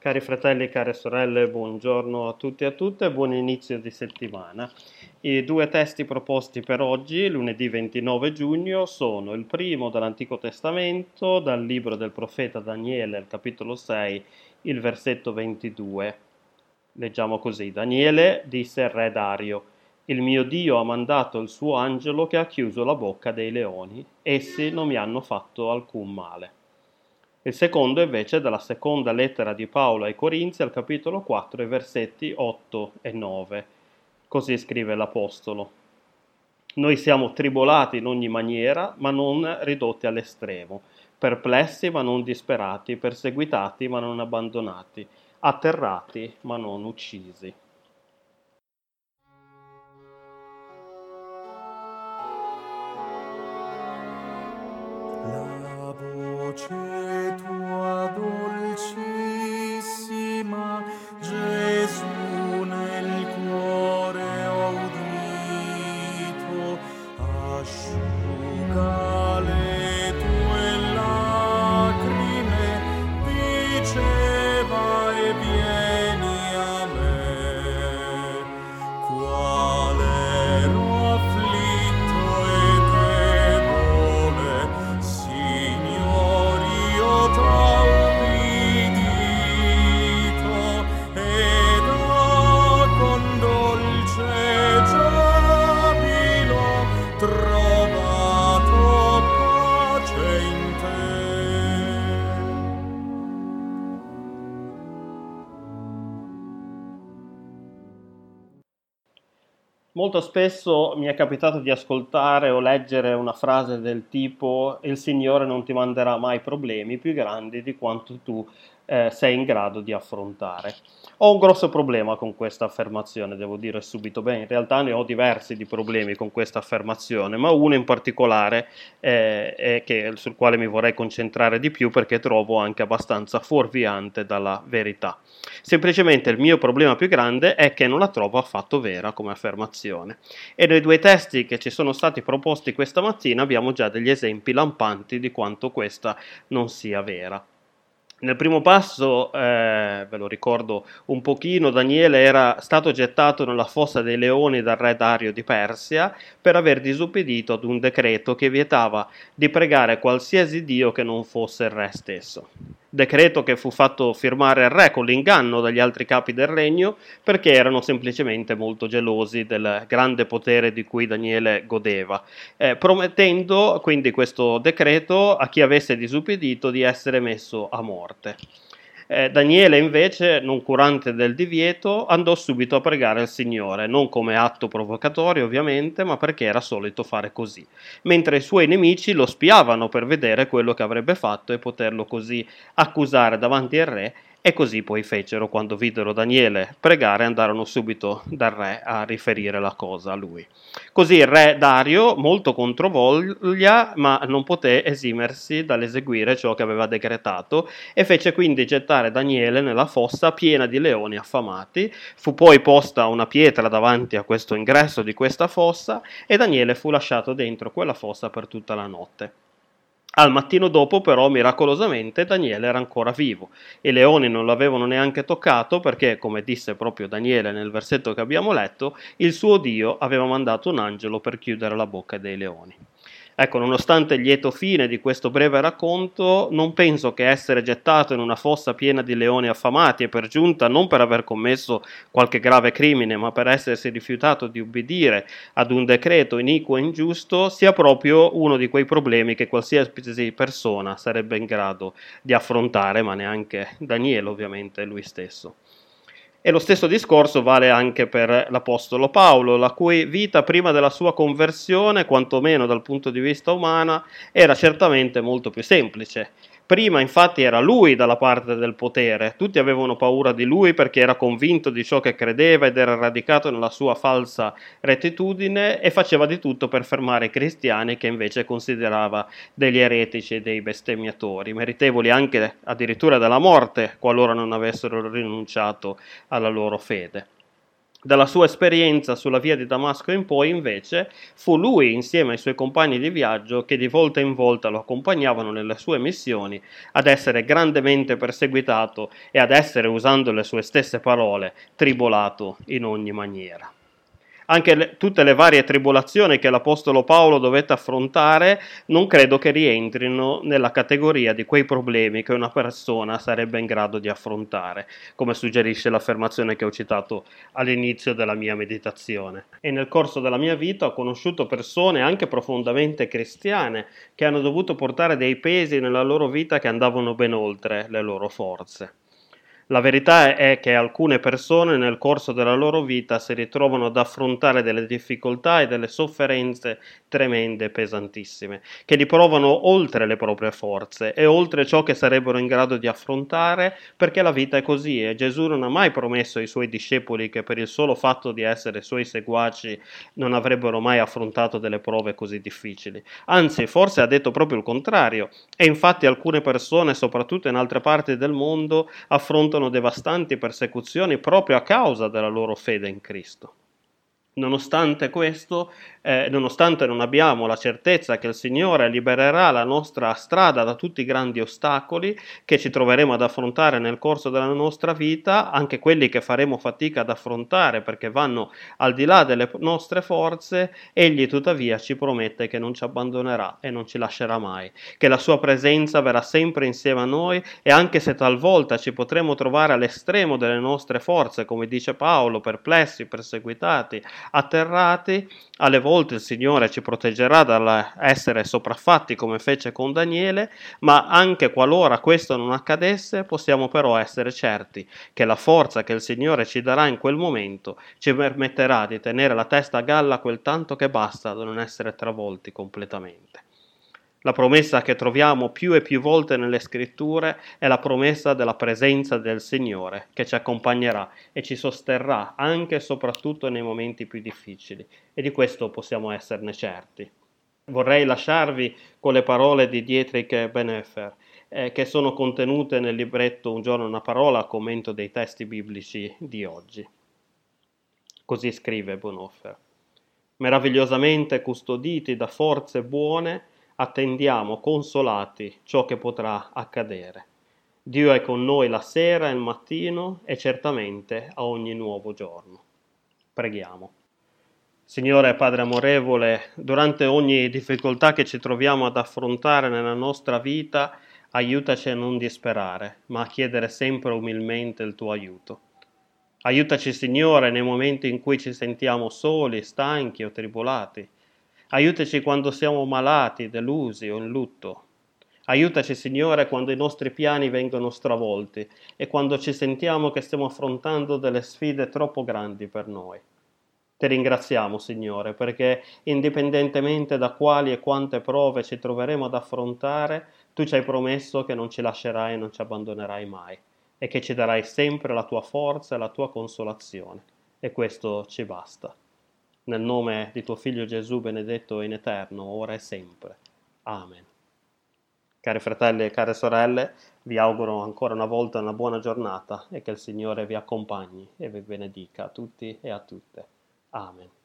Cari fratelli e care sorelle, buongiorno a tutti e a tutte, buon inizio di settimana. I due testi proposti per oggi, lunedì 29 giugno, sono il primo dall'Antico Testamento, dal libro del profeta Daniele, al capitolo 6, il versetto 22. Leggiamo così: Daniele disse al re Dario: Il mio Dio ha mandato il suo angelo che ha chiuso la bocca dei leoni. Essi non mi hanno fatto alcun male. Il secondo invece è dalla seconda lettera di Paolo ai Corinzi al capitolo 4, versetti 8 e 9. Così scrive l'Apostolo. Noi siamo tribolati in ogni maniera, ma non ridotti all'estremo, perplessi ma non disperati, perseguitati ma non abbandonati, atterrati ma non uccisi. Molto spesso mi è capitato di ascoltare o leggere una frase del tipo il Signore non ti manderà mai problemi più grandi di quanto tu eh, sei in grado di affrontare. Ho un grosso problema con questa affermazione, devo dire subito. Beh, in realtà ne ho diversi di problemi con questa affermazione, ma uno in particolare eh, che, sul quale mi vorrei concentrare di più perché trovo anche abbastanza fuorviante dalla verità. Semplicemente il mio problema più grande è che non la trovo affatto vera come affermazione. E nei due testi che ci sono stati proposti questa mattina abbiamo già degli esempi lampanti di quanto questa non sia vera. Nel primo passo, eh, ve lo ricordo un pochino, Daniele era stato gettato nella fossa dei leoni dal re Dario di Persia per aver disubbidito ad un decreto che vietava di pregare qualsiasi dio che non fosse il re stesso. Decreto che fu fatto firmare al re con l'inganno dagli altri capi del regno perché erano semplicemente molto gelosi del grande potere di cui Daniele godeva, eh, promettendo quindi questo decreto a chi avesse disubbidito di essere messo a morte. Eh, Daniele invece, non curante del divieto, andò subito a pregare il Signore, non come atto provocatorio ovviamente, ma perché era solito fare così, mentre i suoi nemici lo spiavano per vedere quello che avrebbe fatto e poterlo così accusare davanti al re e così poi fecero quando videro Daniele pregare, andarono subito dal re a riferire la cosa a lui. Così il re Dario, molto controvoglia, ma non poté esimersi dall'eseguire ciò che aveva decretato e fece quindi gettare Daniele nella fossa piena di leoni affamati. Fu poi posta una pietra davanti a questo ingresso di questa fossa e Daniele fu lasciato dentro quella fossa per tutta la notte. Al mattino dopo, però, miracolosamente Daniele era ancora vivo. I leoni non l'avevano neanche toccato perché, come disse proprio Daniele nel versetto che abbiamo letto, il suo Dio aveva mandato un angelo per chiudere la bocca dei leoni. Ecco, nonostante il lieto fine di questo breve racconto, non penso che essere gettato in una fossa piena di leoni affamati e per giunta non per aver commesso qualche grave crimine, ma per essersi rifiutato di ubbidire ad un decreto iniquo e ingiusto, sia proprio uno di quei problemi che qualsiasi persona sarebbe in grado di affrontare, ma neanche Daniele ovviamente lui stesso. E lo stesso discorso vale anche per l'Apostolo Paolo, la cui vita prima della sua conversione, quantomeno dal punto di vista umano, era certamente molto più semplice. Prima infatti era lui dalla parte del potere, tutti avevano paura di lui perché era convinto di ciò che credeva ed era radicato nella sua falsa rettitudine e faceva di tutto per fermare i cristiani che invece considerava degli eretici e dei bestemmiatori, meritevoli anche addirittura della morte qualora non avessero rinunciato alla loro fede. Dalla sua esperienza sulla via di Damasco in poi, invece, fu lui, insieme ai suoi compagni di viaggio, che di volta in volta lo accompagnavano nelle sue missioni, ad essere grandemente perseguitato e ad essere, usando le sue stesse parole, tribolato in ogni maniera anche le, tutte le varie tribolazioni che l'Apostolo Paolo dovette affrontare, non credo che rientrino nella categoria di quei problemi che una persona sarebbe in grado di affrontare, come suggerisce l'affermazione che ho citato all'inizio della mia meditazione. E nel corso della mia vita ho conosciuto persone anche profondamente cristiane che hanno dovuto portare dei pesi nella loro vita che andavano ben oltre le loro forze. La verità è che alcune persone nel corso della loro vita si ritrovano ad affrontare delle difficoltà e delle sofferenze tremende pesantissime, che li provano oltre le proprie forze e oltre ciò che sarebbero in grado di affrontare, perché la vita è così e Gesù non ha mai promesso ai suoi discepoli che per il solo fatto di essere suoi seguaci non avrebbero mai affrontato delle prove così difficili. Anzi, forse ha detto proprio il contrario e infatti alcune persone, soprattutto in altre parti del mondo, affrontano subiscono devastanti persecuzioni proprio a causa della loro fede in Cristo. Nonostante questo, eh, nonostante non abbiamo la certezza che il Signore libererà la nostra strada da tutti i grandi ostacoli che ci troveremo ad affrontare nel corso della nostra vita, anche quelli che faremo fatica ad affrontare perché vanno al di là delle nostre forze, Egli tuttavia ci promette che non ci abbandonerà e non ci lascerà mai, che la sua presenza verrà sempre insieme a noi e anche se talvolta ci potremo trovare all'estremo delle nostre forze, come dice Paolo, perplessi, perseguitati, atterrati, alle volte il Signore ci proteggerà dall'essere sopraffatti come fece con Daniele, ma anche qualora questo non accadesse, possiamo però essere certi che la forza che il Signore ci darà in quel momento ci permetterà di tenere la testa a galla quel tanto che basta da non essere travolti completamente. La promessa che troviamo più e più volte nelle scritture è la promessa della presenza del Signore che ci accompagnerà e ci sosterrà anche e soprattutto nei momenti più difficili e di questo possiamo esserne certi. Vorrei lasciarvi con le parole di Dietrich Beneffer eh, che sono contenute nel libretto Un giorno una parola, commento dei testi biblici di oggi. Così scrive Bonhoeffer. Meravigliosamente custoditi da forze buone, attendiamo consolati ciò che potrà accadere. Dio è con noi la sera e il mattino e certamente a ogni nuovo giorno. Preghiamo. Signore Padre amorevole, durante ogni difficoltà che ci troviamo ad affrontare nella nostra vita, aiutaci a non disperare, ma a chiedere sempre umilmente il tuo aiuto. Aiutaci, Signore, nei momenti in cui ci sentiamo soli, stanchi o tribolati Aiutaci quando siamo malati, delusi o in lutto. Aiutaci, Signore, quando i nostri piani vengono stravolti e quando ci sentiamo che stiamo affrontando delle sfide troppo grandi per noi. Ti ringraziamo, Signore, perché indipendentemente da quali e quante prove ci troveremo ad affrontare, tu ci hai promesso che non ci lascerai e non ci abbandonerai mai e che ci darai sempre la tua forza e la tua consolazione. E questo ci basta nel nome di tuo Figlio Gesù benedetto in eterno, ora e sempre. Amen. Cari fratelli e care sorelle, vi auguro ancora una volta una buona giornata e che il Signore vi accompagni e vi benedica a tutti e a tutte. Amen.